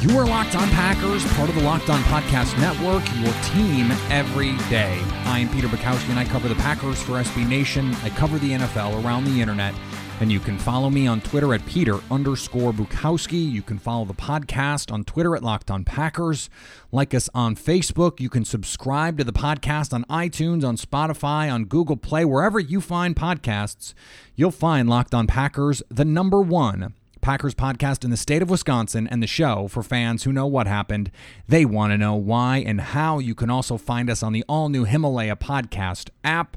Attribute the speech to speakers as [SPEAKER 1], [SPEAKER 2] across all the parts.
[SPEAKER 1] You are Locked On Packers, part of the Locked On Podcast Network, your team every day. I am Peter Bukowski, and I cover the Packers for SB Nation. I cover the NFL around the internet, and you can follow me on Twitter at Peter underscore Bukowski. You can follow the podcast on Twitter at Locked On Packers. Like us on Facebook. You can subscribe to the podcast on iTunes, on Spotify, on Google Play, wherever you find podcasts. You'll find Locked On Packers, the number one Packers podcast in the state of Wisconsin and the show for fans who know what happened. They want to know why and how. You can also find us on the all new Himalaya podcast app.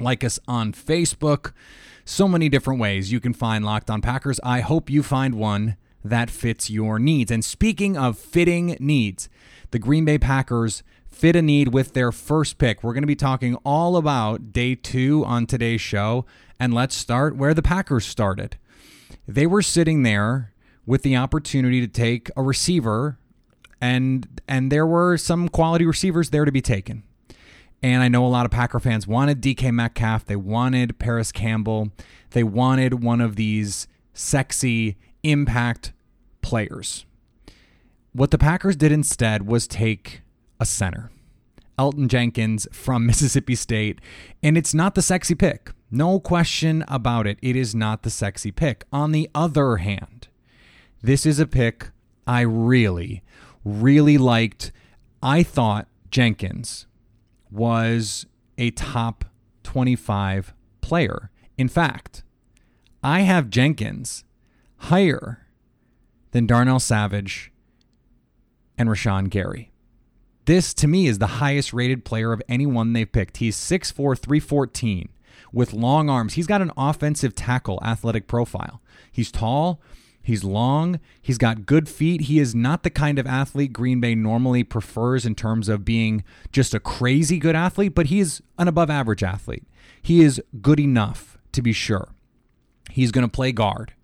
[SPEAKER 1] Like us on Facebook. So many different ways you can find Locked on Packers. I hope you find one that fits your needs. And speaking of fitting needs, the Green Bay Packers fit a need with their first pick. We're going to be talking all about day two on today's show. And let's start where the Packers started they were sitting there with the opportunity to take a receiver and and there were some quality receivers there to be taken. And I know a lot of Packer fans wanted DK Metcalf, they wanted Parris Campbell, they wanted one of these sexy impact players. What the Packers did instead was take a center. Elgton Jenkins from Mississippi State, and it's not the sexy pick. No question about it. It is not the sexy pick. On the other hand, this is a pick I really, really liked. I thought Jenkins was a top 25 player. In fact, I have Jenkins higher than Darnell Savage and Rashan Gary. This, to me, is the highest rated player of anyone they've picked. He's 6'4, 314 with long arms. He's got an offensive tackle athletic profile. He's tall, he's long, he's got good feet. He is not the kind of athlete Green Bay normally prefers in terms of being just a crazy good athlete, but he is an above average athlete. He is good enough to be sure. He's going to play guard.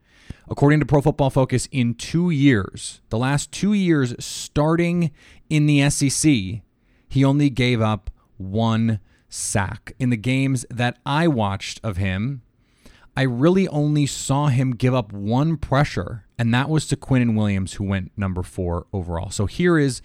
[SPEAKER 1] According to Pro Football Focus, in two years, the last two years starting in the SEC, he only gave up one sack. In the games that I watched of him, I really only saw him give up one pressure, and that was to Quinnen Williams, who went number four overall. So here is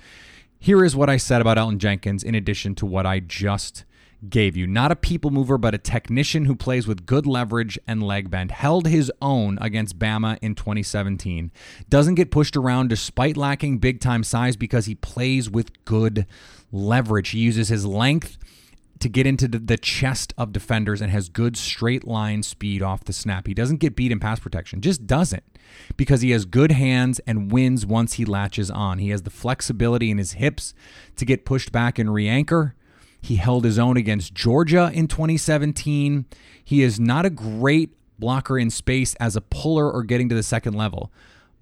[SPEAKER 1] here is what I said about Elgton Jenkins, in addition to what I just gave you. Not a people mover, but a technician who plays with good leverage and leg bend. Held his own against Bama in 2017. Doesn't get pushed around despite lacking big time size because he plays with good leverage. He uses his length to get into the chest of defenders and has good straight line speed off the snap. He doesn't get beat in pass protection, just doesn't because he has good hands and wins once he latches on. He has the flexibility in his hips to get pushed back and re anchor. He held his own against Georgia in 2017. He is not a great blocker in space as a puller or getting to the second level,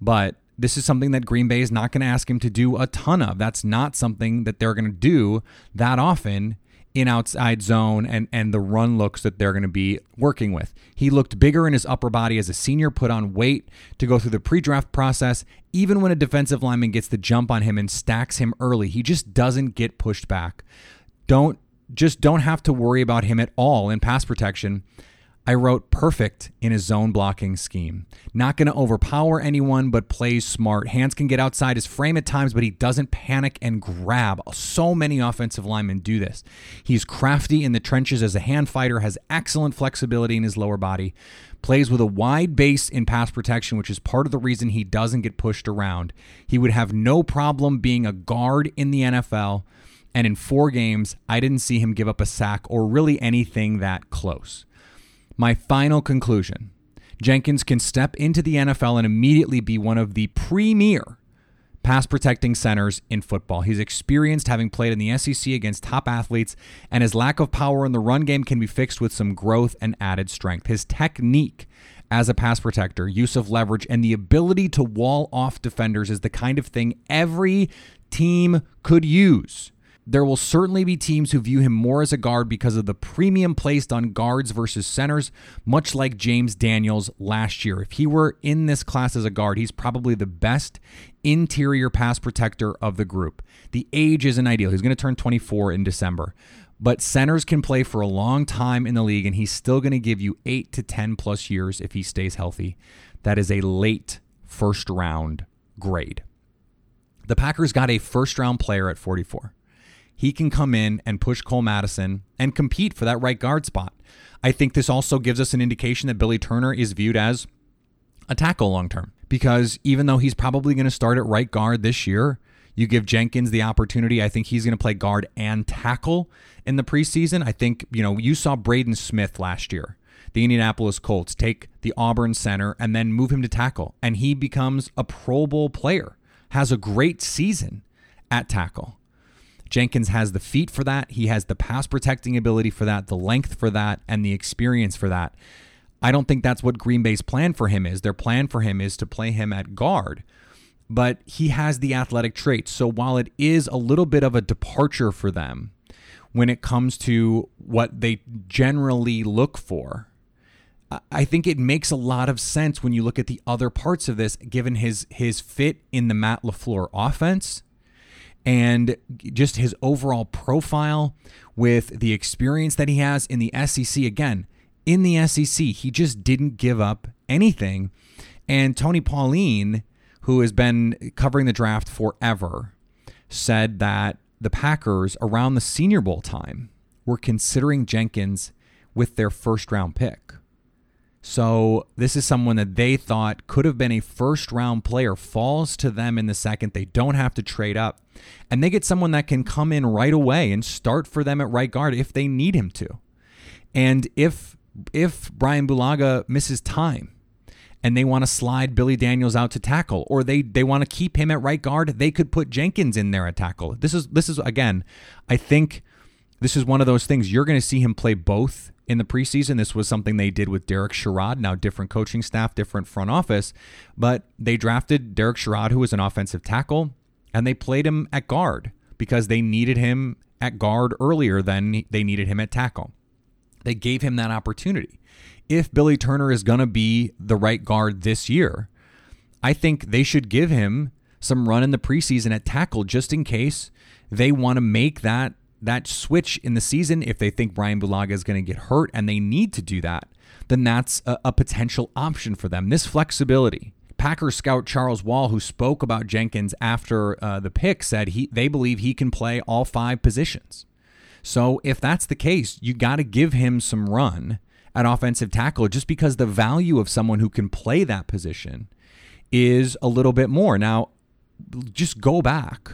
[SPEAKER 1] but this is something that Green Bay is not going to ask him to do a ton of. That's not something that they're going to do that often in outside zone and and the run looks that they're going to be working with. He looked bigger in his upper body as a senior, put on weight to go through the pre-draft process. Even when a defensive lineman gets the jump on him and stacks him early, he just doesn't get pushed back. Don't just don't have to worry about him at all in pass protection I wrote perfect in his zone blocking scheme. Not going to overpower anyone, but plays smart. Hands can get outside his frame at times, but he doesn't panic and grab. So many offensive linemen do this. He's crafty in the trenches as a hand fighter, has excellent flexibility in his lower body, plays with a wide base in pass protection, which is part of the reason he doesn't get pushed around. He would have no problem being a guard in the NFL. And in four games, I didn't see him give up a sack or really anything that close. My final conclusion Jenkins can step into the NFL and immediately be one of the premier pass protecting centers in football. He's experienced having played in the SEC against top athletes, and his lack of power in the run game can be fixed with some growth and added strength. His technique as a pass protector, use of leverage, and the ability to wall off defenders is the kind of thing every team could use. There will certainly be teams who view him more as a guard because of the premium placed on guards versus centers, much like James Daniels last year. If he were in this class as a guard, he's probably the best interior pass protector of the group. The age isn't ideal. He's going to turn 24 in December. But centers can play for a long time in the league, and he's still going to give you 8 to 10 plus years if he stays healthy. That is a late first round grade. The Packers got a first round player at 44 he can come in and push Cole Madison and compete for that right guard spot. I think this also gives us an indication that Billy Turner is viewed as a tackle long term because even though he's probably going to start at right guard this year, you give Jenkins the opportunity. I think he's going to play guard and tackle in the preseason. I think, you know, you saw Braden Smith last year, the Indianapolis Colts, take the Auburn center and then move him to tackle. And he becomes a Pro Bowl player, has a great season at tackle. Jenkins has the feet for that. He has the pass protecting ability for that, the length for that, and the experience for that. I don't think that's what Green Bay's plan for him is. Their plan for him is to play him at guard, but he has the athletic traits. So while it is a little bit of a departure for them when it comes to what they generally look for, I think it makes a lot of sense when you look at the other parts of this, given his his fit in the Matt LaFleur offense and just his overall profile with the experience that he has in the SEC. Again, in the SEC, he just didn't give up anything. And Tony Pauline, who has been covering the draft forever, said that the Packers around the Senior Bowl time were considering Jenkins with their first round pick. So this is someone that they thought could have been a first round player, falls to them in the second. They don't have to trade up. And they get someone that can come in right away and start for them at right guard if they need him to. And if if Brian Bulaga misses time and they want to slide Billy Daniels out to tackle or they they want to keep him at right guard, they could put Jenkins in there at tackle. This is this is again, I think this is one of those things you're going to see him play both in the preseason. This was something they did with Derek Sherrod, now different coaching staff, different front office, but they drafted Derek Sherrod, who was an offensive tackle, and they played him at guard because they needed him at guard earlier than they needed him at tackle. They gave him that opportunity. If Billy Turner is going to be the right guard this year, I think they should give him some run in the preseason at tackle just in case they want to make that that switch in the season, if they think Brian Bulaga is going to get hurt and they need to do that, then that's a, a potential option for them. This flexibility. Packer scout Charles Wall, who spoke about Jenkins after uh, the pick, said he they believe he can play all five positions. So if that's the case, you got to give him some run at offensive tackle just because the value of someone who can play that position is a little bit more. Now, just go back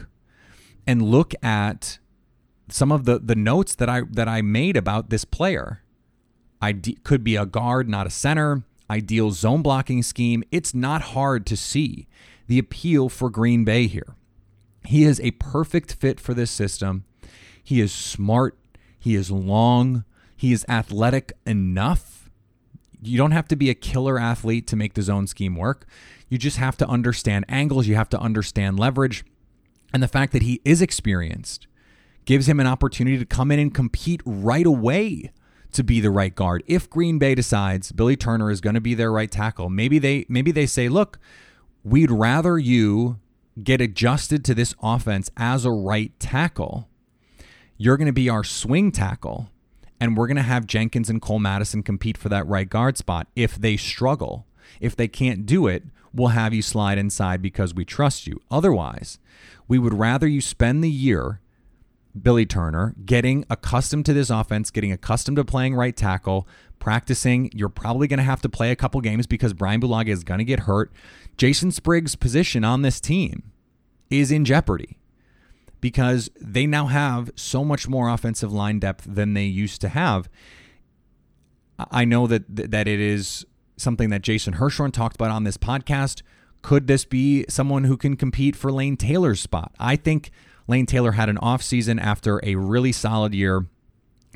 [SPEAKER 1] and look at some of the the notes that I that I made about this player. I could be a guard, not a center. Ideal zone blocking scheme. It's not hard to see the appeal for Green Bay here. He is a perfect fit for this system. He is smart. He is long. He is athletic enough. You don't have to be a killer athlete to make the zone scheme work. You just have to understand angles. You have to understand leverage. And the fact that he is experienced gives him an opportunity to come in and compete right away to be the right guard. If Green Bay decides Billy Turner is going to be their right tackle, maybe they maybe they say, "Look, we'd rather you get adjusted to this offense as a right tackle. You're going to be our swing tackle." And we're going to have Jenkins and Cole Madison compete for that right guard spot. If they struggle, if they can't do it, we'll have you slide inside because we trust you. Otherwise, we would rather you spend the year Billy Turner, getting accustomed to this offense, getting accustomed to playing right tackle, practicing. You're probably going to have to play a couple games because Brian Bulaga is going to get hurt. Jason Spriggs' position on this team is in jeopardy because they now have so much more offensive line depth than they used to have. I know that that it is something that Jason Hirschhorn talked about on this podcast. Could this be someone who can compete for Lane Taylor's spot? I think Lane Taylor had an offseason after a really solid year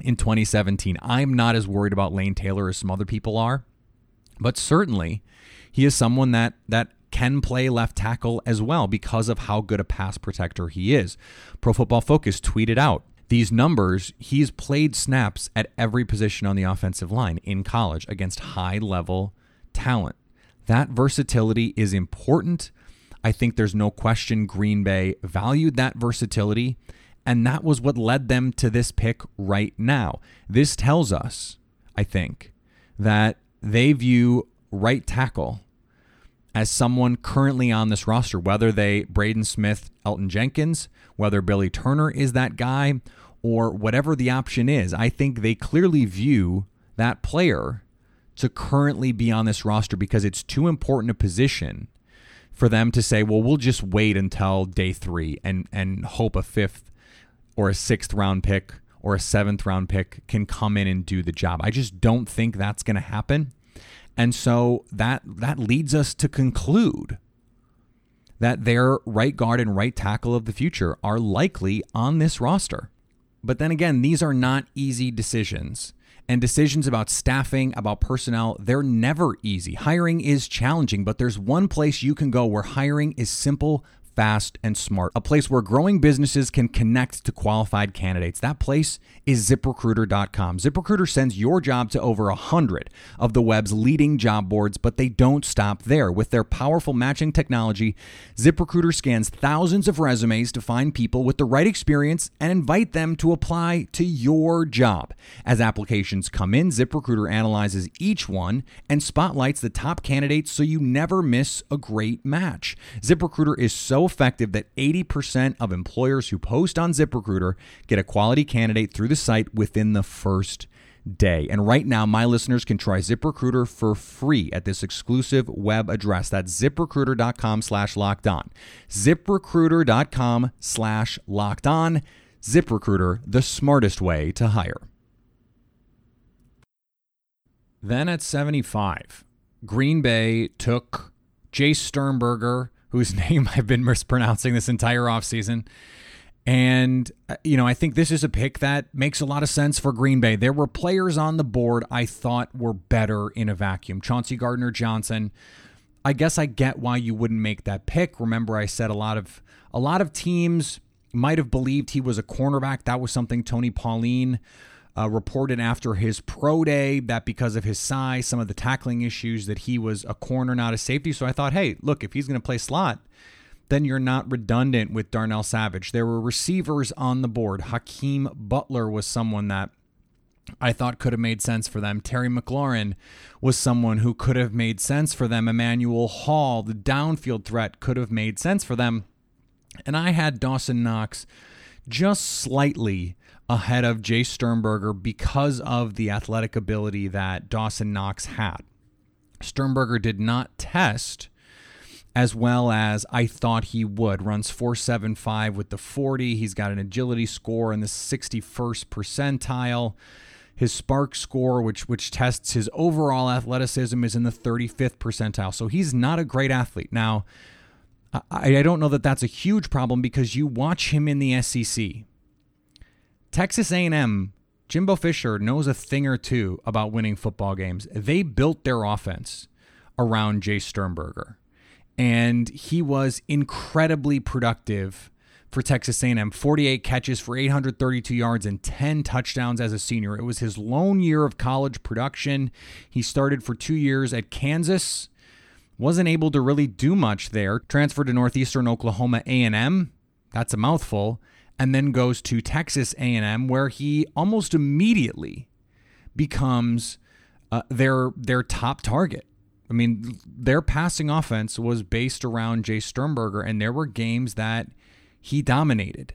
[SPEAKER 1] in 2017. I'm not as worried about Lane Taylor as some other people are, but certainly he is someone that that can play left tackle as well because of how good a pass protector he is. Pro Football Focus tweeted out these numbers, he's played snaps at every position on the offensive line in college against high level talent. That versatility is important. I think there's no question Green Bay valued that versatility, and that was what led them to this pick right now. This tells us, I think, that they view right tackle as someone currently on this roster, whether they Braden Smith, Elgton Jenkins, whether Billy Turner is that guy, or whatever the option is. I think they clearly view that player to currently be on this roster because it's too important a position for them to say, well, we'll just wait until day three and and hope a fifth or a sixth round pick or a seventh round pick can come in and do the job. I just don't think that's going to happen. And so that that leads us to conclude that their right guard and right tackle of the future are likely on this roster. But then again, these are not easy decisions. And decisions about staffing, about personnel, they're never easy. Hiring is challenging, but there's one place you can go where hiring is simple, fast, and smart. A place where growing businesses can connect to qualified candidates. That place is ziprecruiter.com. ZipRecruiter sends your job to over a hundred of the web's leading job boards, but they don't stop there. With their powerful matching technology, ZipRecruiter scans thousands of resumes to find people with the right experience and invite them to apply to your job. As applications come in, ZipRecruiter analyzes each one and spotlights the top candidates so you never miss a great match. ZipRecruiter is so effective that 80% of employers who post on ZipRecruiter get a quality candidate through the site within the first day. And right now, my listeners can try ZipRecruiter for free at this exclusive web address. That's ziprecruiter.com slash locked on. ZipRecruiter.com slash locked on. ZipRecruiter, the smartest way to hire. Then at 75, Green Bay took Jace Sternberger, whose name I've been mispronouncing this entire offseason. And, uh, you know, I think this is a pick that makes a lot of sense for Green Bay. There were players on the board I thought were better in a vacuum. Chauncey Gardner Johnson. I guess I get why you wouldn't make that pick. Remember, I said a lot of a lot of teams might have believed he was a cornerback. That was something Tony Pauline uh, reported after his pro day that because of his size, some of the tackling issues, that he was a corner, not a safety. So I thought, hey, look, if he's going to play slot, then you're not redundant with Darnell Savage. There were receivers on the board. Hakeem Butler was someone that I thought could have made sense for them. Terry McLaurin was someone who could have made sense for them. Emmanuel Hall, the downfield threat, could have made sense for them. And I had Dawson Knox just slightly ahead of Jace Sternberger because of the athletic ability that Dawson Knox had. Sternberger did not test as well as I thought he would. Runs 475 with the 40. He's got an agility score in the 61st percentile. His SPARQ score, which which tests his overall athleticism, is in the 35th percentile. So he's not a great athlete. Now, I, I don't know that that's a huge problem because you watch him in the SEC. Texas A&M, Jimbo Fisher knows a thing or two about winning football games. They built their offense around Jace Sternberger and he was incredibly productive for Texas A&M. 48 catches for 832 yards and 10 touchdowns as a senior. It was his lone year of college production. He started for 2 years at Kansas. Wasn't able to really do much there. Transferred to Northeastern Oklahoma A&M. That's a mouthful. And then goes to Texas A&M where he almost immediately becomes uh, their their top target. I mean, their passing offense was based around Jace Sternberger, and there were games that he dominated.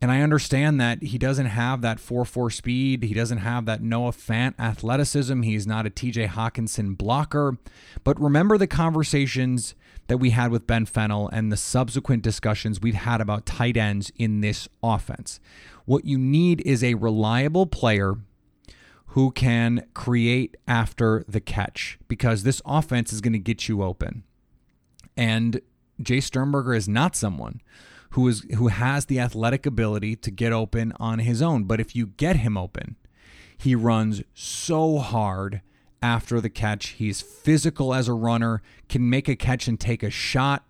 [SPEAKER 1] And I understand that he doesn't have that 4 4 speed. He doesn't have that Noah Fant athleticism. He's not a TJ Hockenson blocker. But remember the conversations that we had with Ben Fennell and the subsequent discussions we've had about tight ends in this offense. What you need is a reliable player who can create after the catch because this offense is going to get you open. And Jace Sternberger is not someone who is who has the athletic ability to get open on his own, but if you get him open, he runs so hard after the catch. He's physical as a runner, can make a catch and take a shot.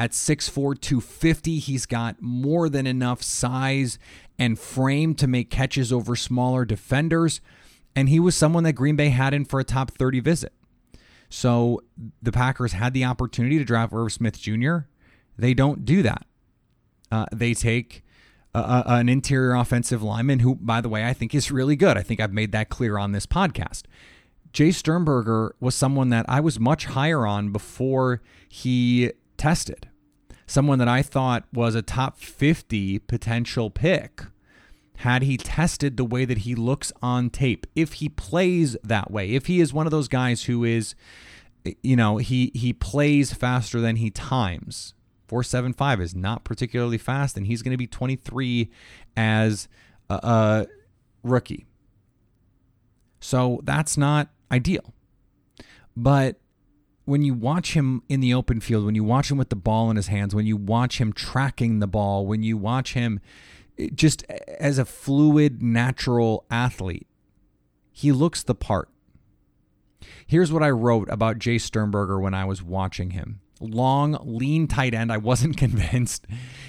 [SPEAKER 1] At 6'4, 250, he's got more than enough size and frame to make catches over smaller defenders. And he was someone that Green Bay had in for a top 30 visit. So the Packers had the opportunity to draft Irv Smith Jr. They don't do that. Uh, they take an interior offensive lineman who, by the way, I think is really good. I think I've made that clear on this podcast. Jace Sternberger was someone that I was much higher on before he tested. Someone that I thought was a top 50 potential pick had he tested the way that he looks on tape. If he plays that way, if he is one of those guys who is you know, he he plays faster than he times. 475 is not particularly fast and he's going to be 23 as a, a rookie. So that's not ideal. But when you watch him in the open field, when you watch him with the ball in his hands, when you watch him tracking the ball, when you watch him eh, just as a fluid, natural athlete, he looks the part. Here's what I wrote about Jace Sternberger when I was watching him long, lean tight end. I wasn't convinced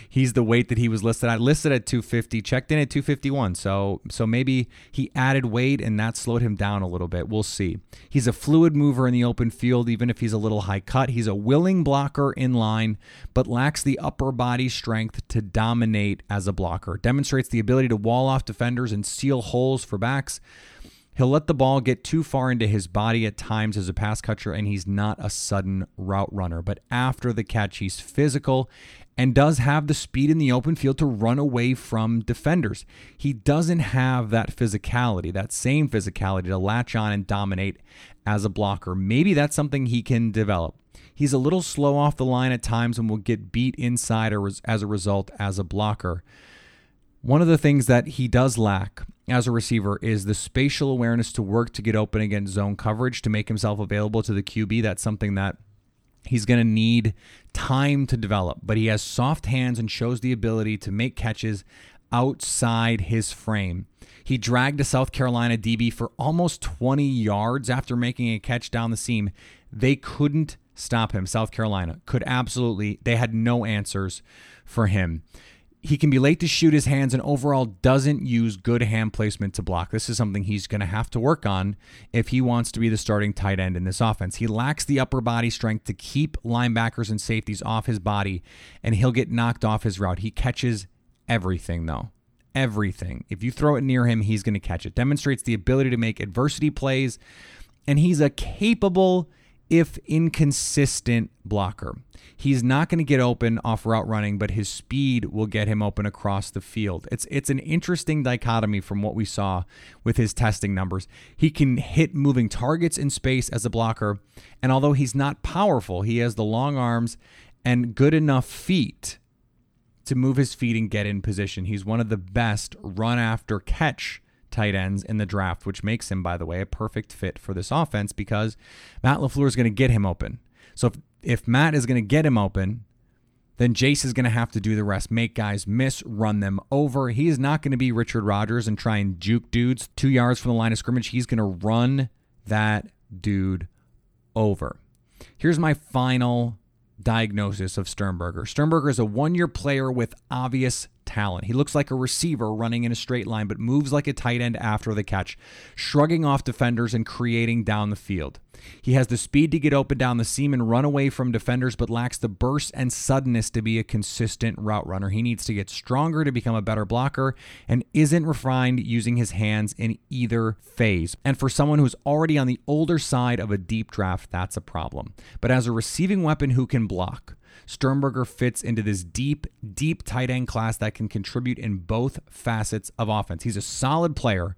[SPEAKER 1] he's the weight that he was listed at. Listed at 250, checked in at 251. So so maybe he added weight and that slowed him down a little bit. We'll see. He's a fluid mover in the open field, even if he's a little high cut. He's a willing blocker in line, but lacks the upper body strength to dominate as a blocker. Demonstrates the ability to wall off defenders and seal holes for backs. He'll let the ball get too far into his body at times as a pass catcher, and he's not a sudden route runner. But after the catch, he's physical and does have the speed in the open field to run away from defenders. He doesn't have that physicality, that same physicality to latch on and dominate as a blocker. Maybe that's something he can develop. He's a little slow off the line at times and will get beat inside as a result as a blocker. One of the things that he does lack as a receiver is the spatial awareness to work to get open against zone coverage to make himself available to the QB. That's something that he's going to need time to develop, but he has soft hands and shows the ability to make catches outside his frame. He dragged a South Carolina DB for almost 20 yards after making a catch down the seam. They couldn't stop him. South Carolina could absolutely, they had no answers for him he can be late to shoot his hands and overall doesn't use good hand placement to block. This is something he's going to have to work on if he wants to be the starting tight end in this offense. He lacks the upper body strength to keep linebackers and safeties off his body, and he'll get knocked off his route. He catches everything, though. Everything. If you throw it near him, he's going to catch it. Demonstrates the ability to make adversity plays, and he's a capable if inconsistent blocker. He's not going to get open off route running, but his speed will get him open across the field. It's it's an interesting dichotomy from what we saw with his testing numbers. He can hit moving targets in space as a blocker, and although he's not powerful, he has the long arms and good enough feet to move his feet and get in position. He's one of the best run after catch tight ends in the draft, which makes him, by the way, a perfect fit for this offense because Matt LaFleur is going to get him open. So if, if Matt is going to get him open, then Jace is going to have to do the rest, make guys miss, run them over. He is not going to be Richard Rodgers and try and juke dudes two yards from the line of scrimmage. He's going to run that dude over. Here's my final diagnosis of Sternberger. Sternberger is a one year player with obvious talent. He looks like a receiver running in a straight line, but moves like a tight end after the catch, shrugging off defenders and creating down the field. He has the speed to get open down the seam and run away from defenders, but lacks the burst and suddenness to be a consistent route runner. He needs to get stronger to become a better blocker and isn't refined using his hands in either phase. And for someone who's already on the older side of a deep draft, that's a problem. But as a receiving weapon who can block, Sternberger fits into this deep, deep tight end class that can contribute in both facets of offense. He's a solid player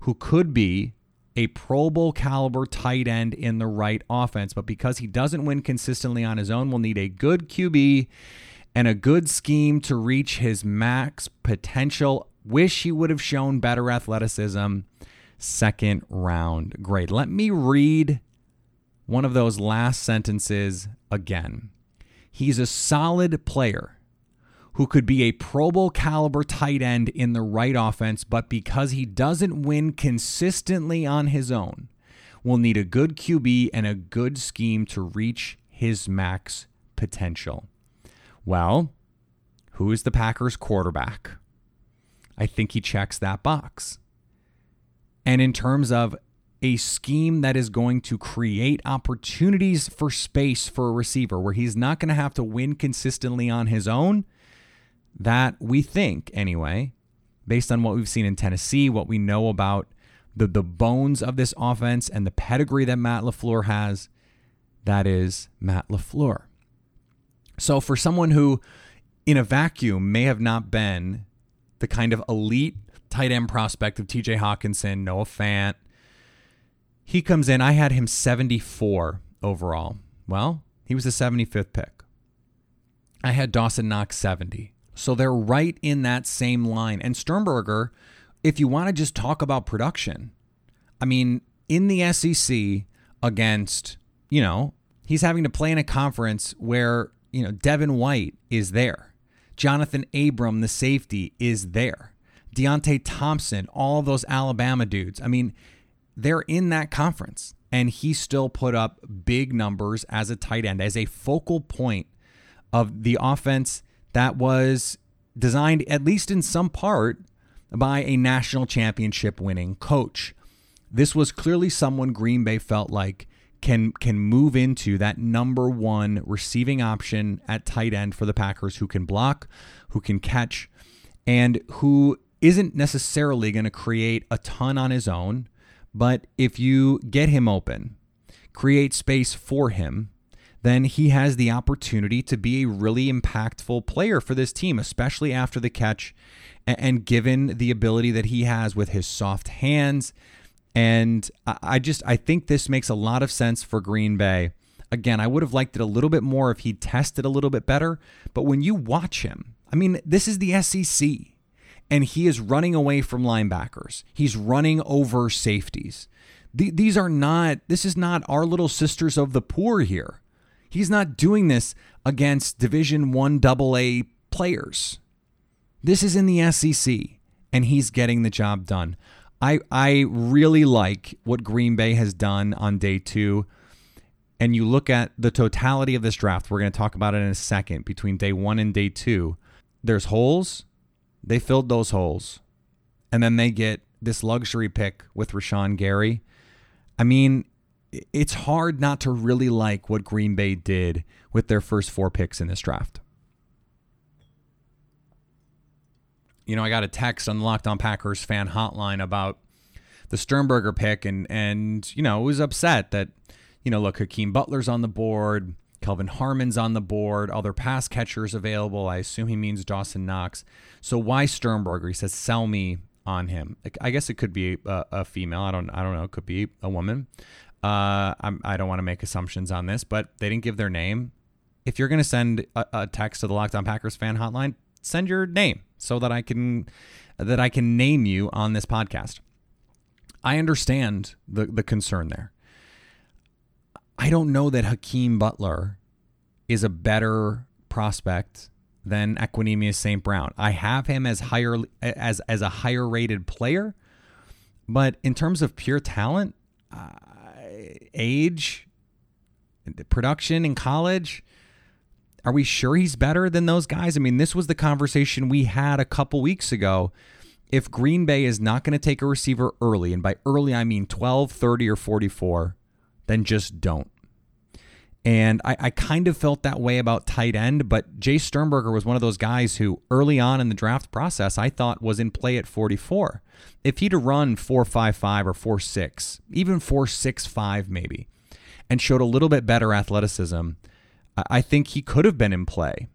[SPEAKER 1] who could be a Pro Bowl caliber tight end in the right offense, but because he doesn't win consistently on his own, we'll need a good QB and a good scheme to reach his max potential. Wish he would have shown better athleticism. Second round grade. Let me read one of those last sentences again. He's a solid player who could be a Pro Bowl caliber tight end in the right offense, but because he doesn't win consistently on his own, will need a good QB and a good scheme to reach his max potential. Well, who is the Packers quarterback? I think he checks that box. And in terms of a scheme that is going to create opportunities for space for a receiver where he's not going to have to win consistently on his own, that we think, anyway, based on what we've seen in Tennessee, what we know about the, the bones of this offense and the pedigree that Matt LaFleur has, that is Matt LaFleur. So for someone who, in a vacuum, may have not been the kind of elite tight end prospect of TJ Hockenson, Noah Fant, he comes in. I had him 74 overall. Well, he was the 75th pick. I had Dawson Knox 70. So they're right in that same line. And Sternberger, if you want to just talk about production, I mean, in the SEC against, you know, he's having to play in a conference where, you know, Devin White is there. Jonathan Abram, the safety, is there. Deionte Thompson, all those Alabama dudes. I mean, they're in that conference. And he still put up big numbers as a tight end, as a focal point of the offense that was designed, at least in some part, by a national championship winning coach. This was clearly someone Green Bay felt like can can move into that number one receiving option at tight end for the Packers who can block, who can catch, and who isn't necessarily going to create a ton on his own, but if you get him open, create space for him, then he has the opportunity to be a really impactful player for this team, especially after the catch and given the ability that he has with his soft hands. And I just I think this makes a lot of sense for Green Bay. Again, I would have liked it a little bit more if he tested a little bit better, but when you watch him, I mean, this is the SEC and he is running away from linebackers. He's running over safeties. these are not, this is not our little sisters of the poor here. He's not doing this against Division 1 AA players. This is in the SEC, and he's getting the job done. I, I really like what Green Bay has done on day two. And you look at the totality of this draft, we're going to talk about it in a second between day one and day two. There's holes, they filled those holes. And then they get this luxury pick with Rashan Gary. I mean, it's hard not to really like what Green Bay did with their first four picks in this draft. You know, I got a text on the Locked On Packers fan hotline about the Sternberger pick, and and you know, was upset that you know, look, Hakeem Butler's on the board. Kelvin Harmon's on the board, other pass catchers available. I assume he means Dawson Knox. So why Sternberger? He says, sell me on him. I guess it could be a, a female. I don't. I don't know. It could be a woman. Uh, I'm, I do not want to make assumptions on this, but they didn't give their name. If you're going to send a, a text to the Locked On Packers fan hotline, send your name so that I can that I can name you on this podcast. I understand the the concern there. I don't know that Hakeem Butler is a better prospect than Equanimeous St. Brown. I have him as higher as as a higher rated player, but in terms of pure talent, uh, age, production in college, are we sure he's better than those guys? I mean, this was the conversation we had a couple weeks ago. If Green Bay is not going to take a receiver early, and by early I mean 12, 30, or 44, then just don't. And I, I, kind of felt that way about tight end, but Jace Sternberger was one of those guys who early on in the draft process I thought was in play at 44. If he'd have run 4.55 or 4.6, even 4.65 maybe, and showed a little bit better athleticism, I think he could have been in play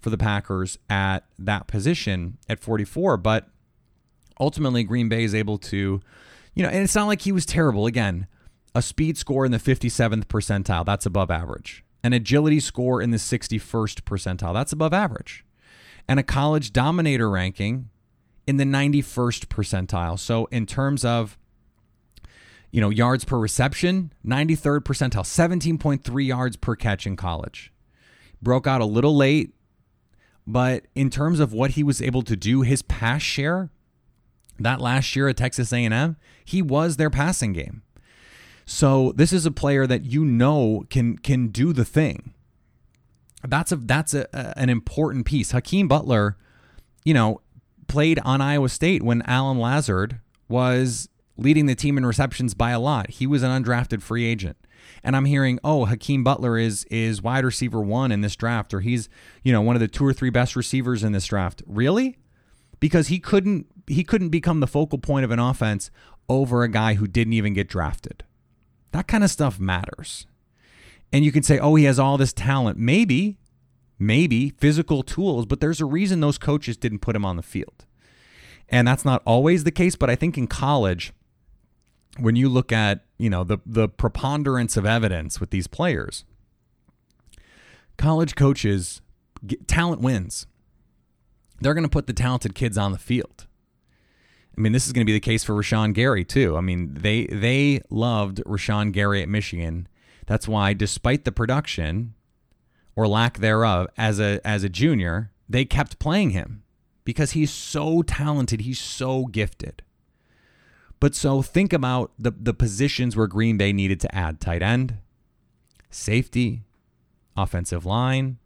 [SPEAKER 1] for the Packers at that position at 44. But ultimately, Green Bay is able to, you know, and it's not like he was terrible. Again, a speed score in the 57th percentile, that's above average. An agility score in the 61st percentile, that's above average. And a college dominator ranking in the 91st percentile. So in terms of you know, yards per reception, 93rd percentile, 17.3 yards per catch in college. Broke out a little late, but in terms of what he was able to do, his pass share that last year at Texas A&M, he was their passing game. So this is a player that you know can can do the thing. That's a that's a, a, an important piece. Hakeem Butler, you know, played on Iowa State when Allen Lazard was leading the team in receptions by a lot. He was an undrafted free agent. And I'm hearing, oh, Hakeem Butler is is wide receiver one in this draft, or he's, you know, one of the two or three best receivers in this draft. Really? Because he couldn't he couldn't become the focal point of an offense over a guy who didn't even get drafted. That kind of stuff matters. And you can say, oh, he has all this talent. Maybe, maybe physical tools, but there's a reason those coaches didn't put him on the field. And that's not always the case, but I think in college, when you look at, you know, the the preponderance of evidence with these players, college coaches talent wins. They're going to put the talented kids on the field. I mean, this is going to be the case for Rashan Gary too. I mean, they they loved Rashan Gary at Michigan. That's why, despite the production or lack thereof as a as a junior, they kept playing him because he's so talented. He's so gifted. But so think about the, the positions where Green Bay needed to add tight end, safety, offensive line,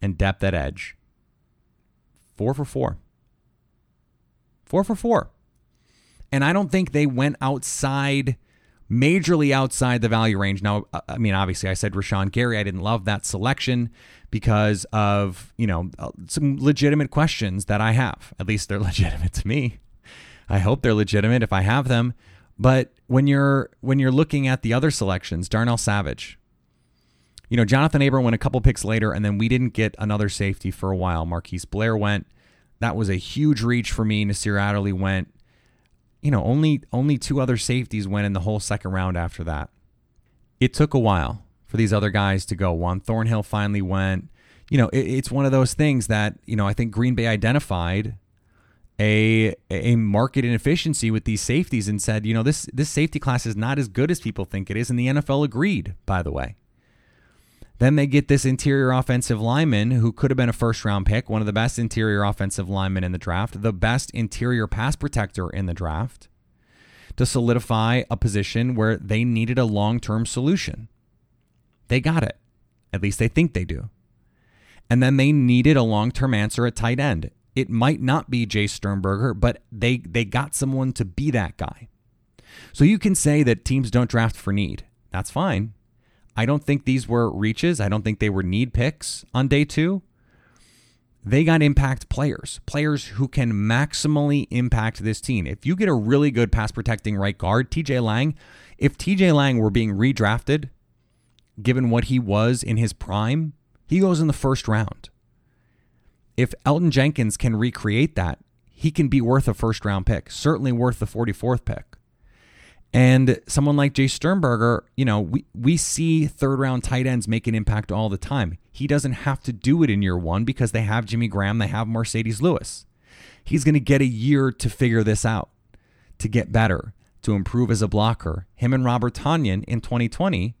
[SPEAKER 1] and depth at edge. Four for four. Four for four. And I don't think they went outside, majorly outside the value range. Now, I mean, obviously, I said Rashan Gary. I didn't love that selection because of, you know, uh, some legitimate questions that I have. At least they're legitimate to me. I hope they're legitimate if I have them. But when you're when you're looking at the other selections, Darnell Savage, you know, Jonathan Abram went a couple picks later, and then we didn't get another safety for a while. Marquise Blair went. That was a huge reach for me. Nasir Adderley went. You know, only only two other safeties went in the whole second round after that. It took a while for these other guys to go. Juan Thornhill finally went. You know, it, it's one of those things that you know I think Green Bay identified a a market inefficiency with these safeties and said, you know, this this safety class is not as good as people think it is, and the NFL agreed. By the way. Then they get this interior offensive lineman who could have been a first round pick, one of the best interior offensive linemen in the draft, the best interior pass protector in the draft, to solidify a position where they needed a long term solution. They got it. At least they think they do. And then they needed a long term answer at tight end. It might not be Jace Sternberger, but they, they got someone to be that guy. So you can say that teams don't draft for need. That's fine. I don't think these were reaches. I don't think they were need picks on day two. They got impact players, players who can maximally impact this team. If you get a really good pass protecting right guard, TJ Lang, if TJ Lang were being redrafted given what he was in his prime, he goes in the first round. If Elgton Jenkins can recreate that, he can be worth a first round pick, certainly worth the 44th pick. And someone like Jace Sternberger, you know, we, we see third round tight ends make an impact all the time. He doesn't have to do it in year one because they have Jimmy Graham, they have Marcedes Lewis. He's going to get a year to figure this out, to get better, to improve as a blocker. Him and Robert Tonyan in 2020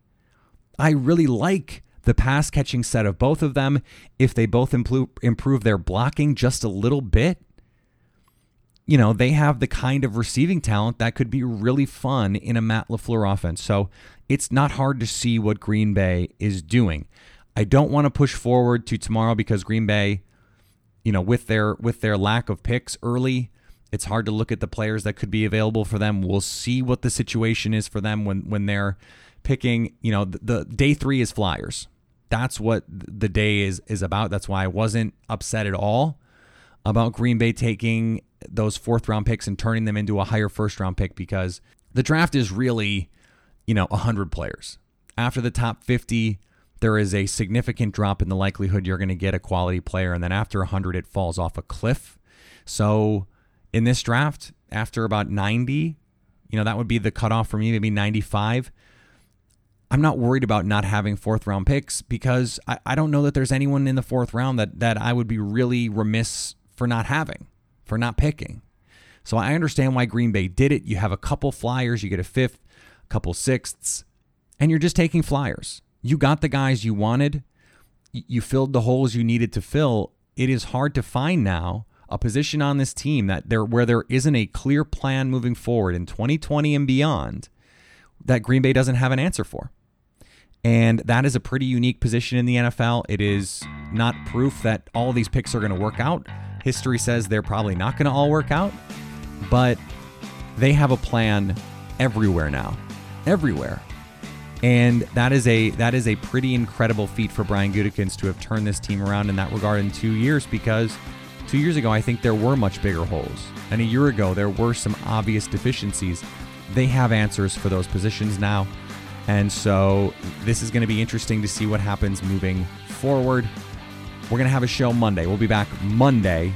[SPEAKER 1] I really like the pass catching set of both of them. If they both improve, improve their blocking just a little bit, you know, they have the kind of receiving talent that could be really fun in a Matt LaFleur offense. So it's not hard to see what Green Bay is doing. I don't want to push forward to tomorrow because Green Bay, you know, with their with their lack of picks early, it's hard to look at the players that could be available for them. We'll see what the situation is for them when when they're picking, you know, the, the day three is Flyers. That's what the day is is about. That's why I wasn't upset at all about Green Bay taking those fourth round picks and turning them into a higher first round pick because the draft is really, you know, 100 players. After the top 50, there is a significant drop in the likelihood you're going to get a quality player. And then after 100, it falls off a cliff. So in this draft, after about 90, you know, that would be the cutoff for me, maybe 95. I'm not worried about not having fourth round picks because I, I don't know that there's anyone in the fourth round that, that I would be really remiss for not having, for not picking. So I understand why Green Bay did it. You have a couple flyers, you get a fifth, a couple sixths, and you're just taking flyers. You got the guys you wanted, you filled the holes you needed to fill. It is hard to find now a position on this team that there where there isn't a clear plan moving forward in 2020 and beyond that Green Bay doesn't have an answer for. And that is a pretty unique position in the NFL. It is not proof that all these picks are going to work out. History says they're probably not going to all work out, but they have a plan everywhere now. Everywhere. And that is a that is a pretty incredible feat for Brian Gutekunst to have turned this team around in that regard in 2 years because 2 years ago I think there were much bigger holes. And a year ago there were some obvious deficiencies. They have answers for those positions now. And so this is going to be interesting to see what happens moving forward. We're going to have a show Monday. We'll be back Monday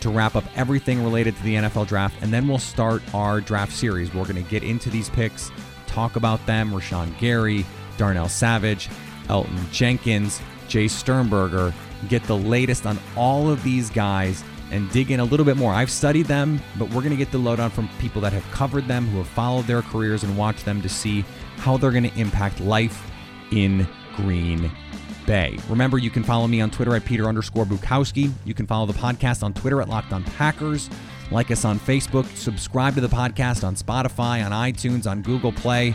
[SPEAKER 1] to wrap up everything related to the NFL draft, and then we'll start our draft series. We're going to get into these picks, talk about them Rashan Gary, Darnell Savage, Elgton Jenkins, Jace Sternberger, get the latest on all of these guys and dig in a little bit more. I've studied them, but we're going to get the lowdown from people that have covered them, who have followed their careers and watched them to see how they're going to impact life in Green Bay. Remember, you can follow me on Twitter at Peter underscore Bukowski. You can follow the podcast on Twitter at Locked On Packers. Like us on Facebook. Subscribe to the podcast on Spotify, on iTunes, on Google Play.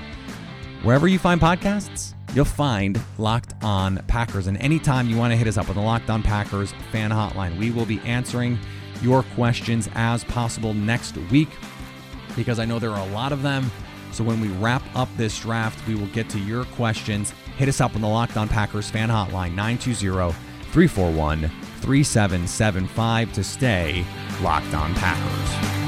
[SPEAKER 1] Wherever you find podcasts, you'll find Locked On Packers. And anytime you want to hit us up with the Locked On Packers fan hotline, we will be answering your questions as possible next week because I know there are a lot of them. So when we wrap up this draft, we will get to your questions. Hit us up on the Locked On Packers fan hotline 920 341 3775 to stay locked on Packers.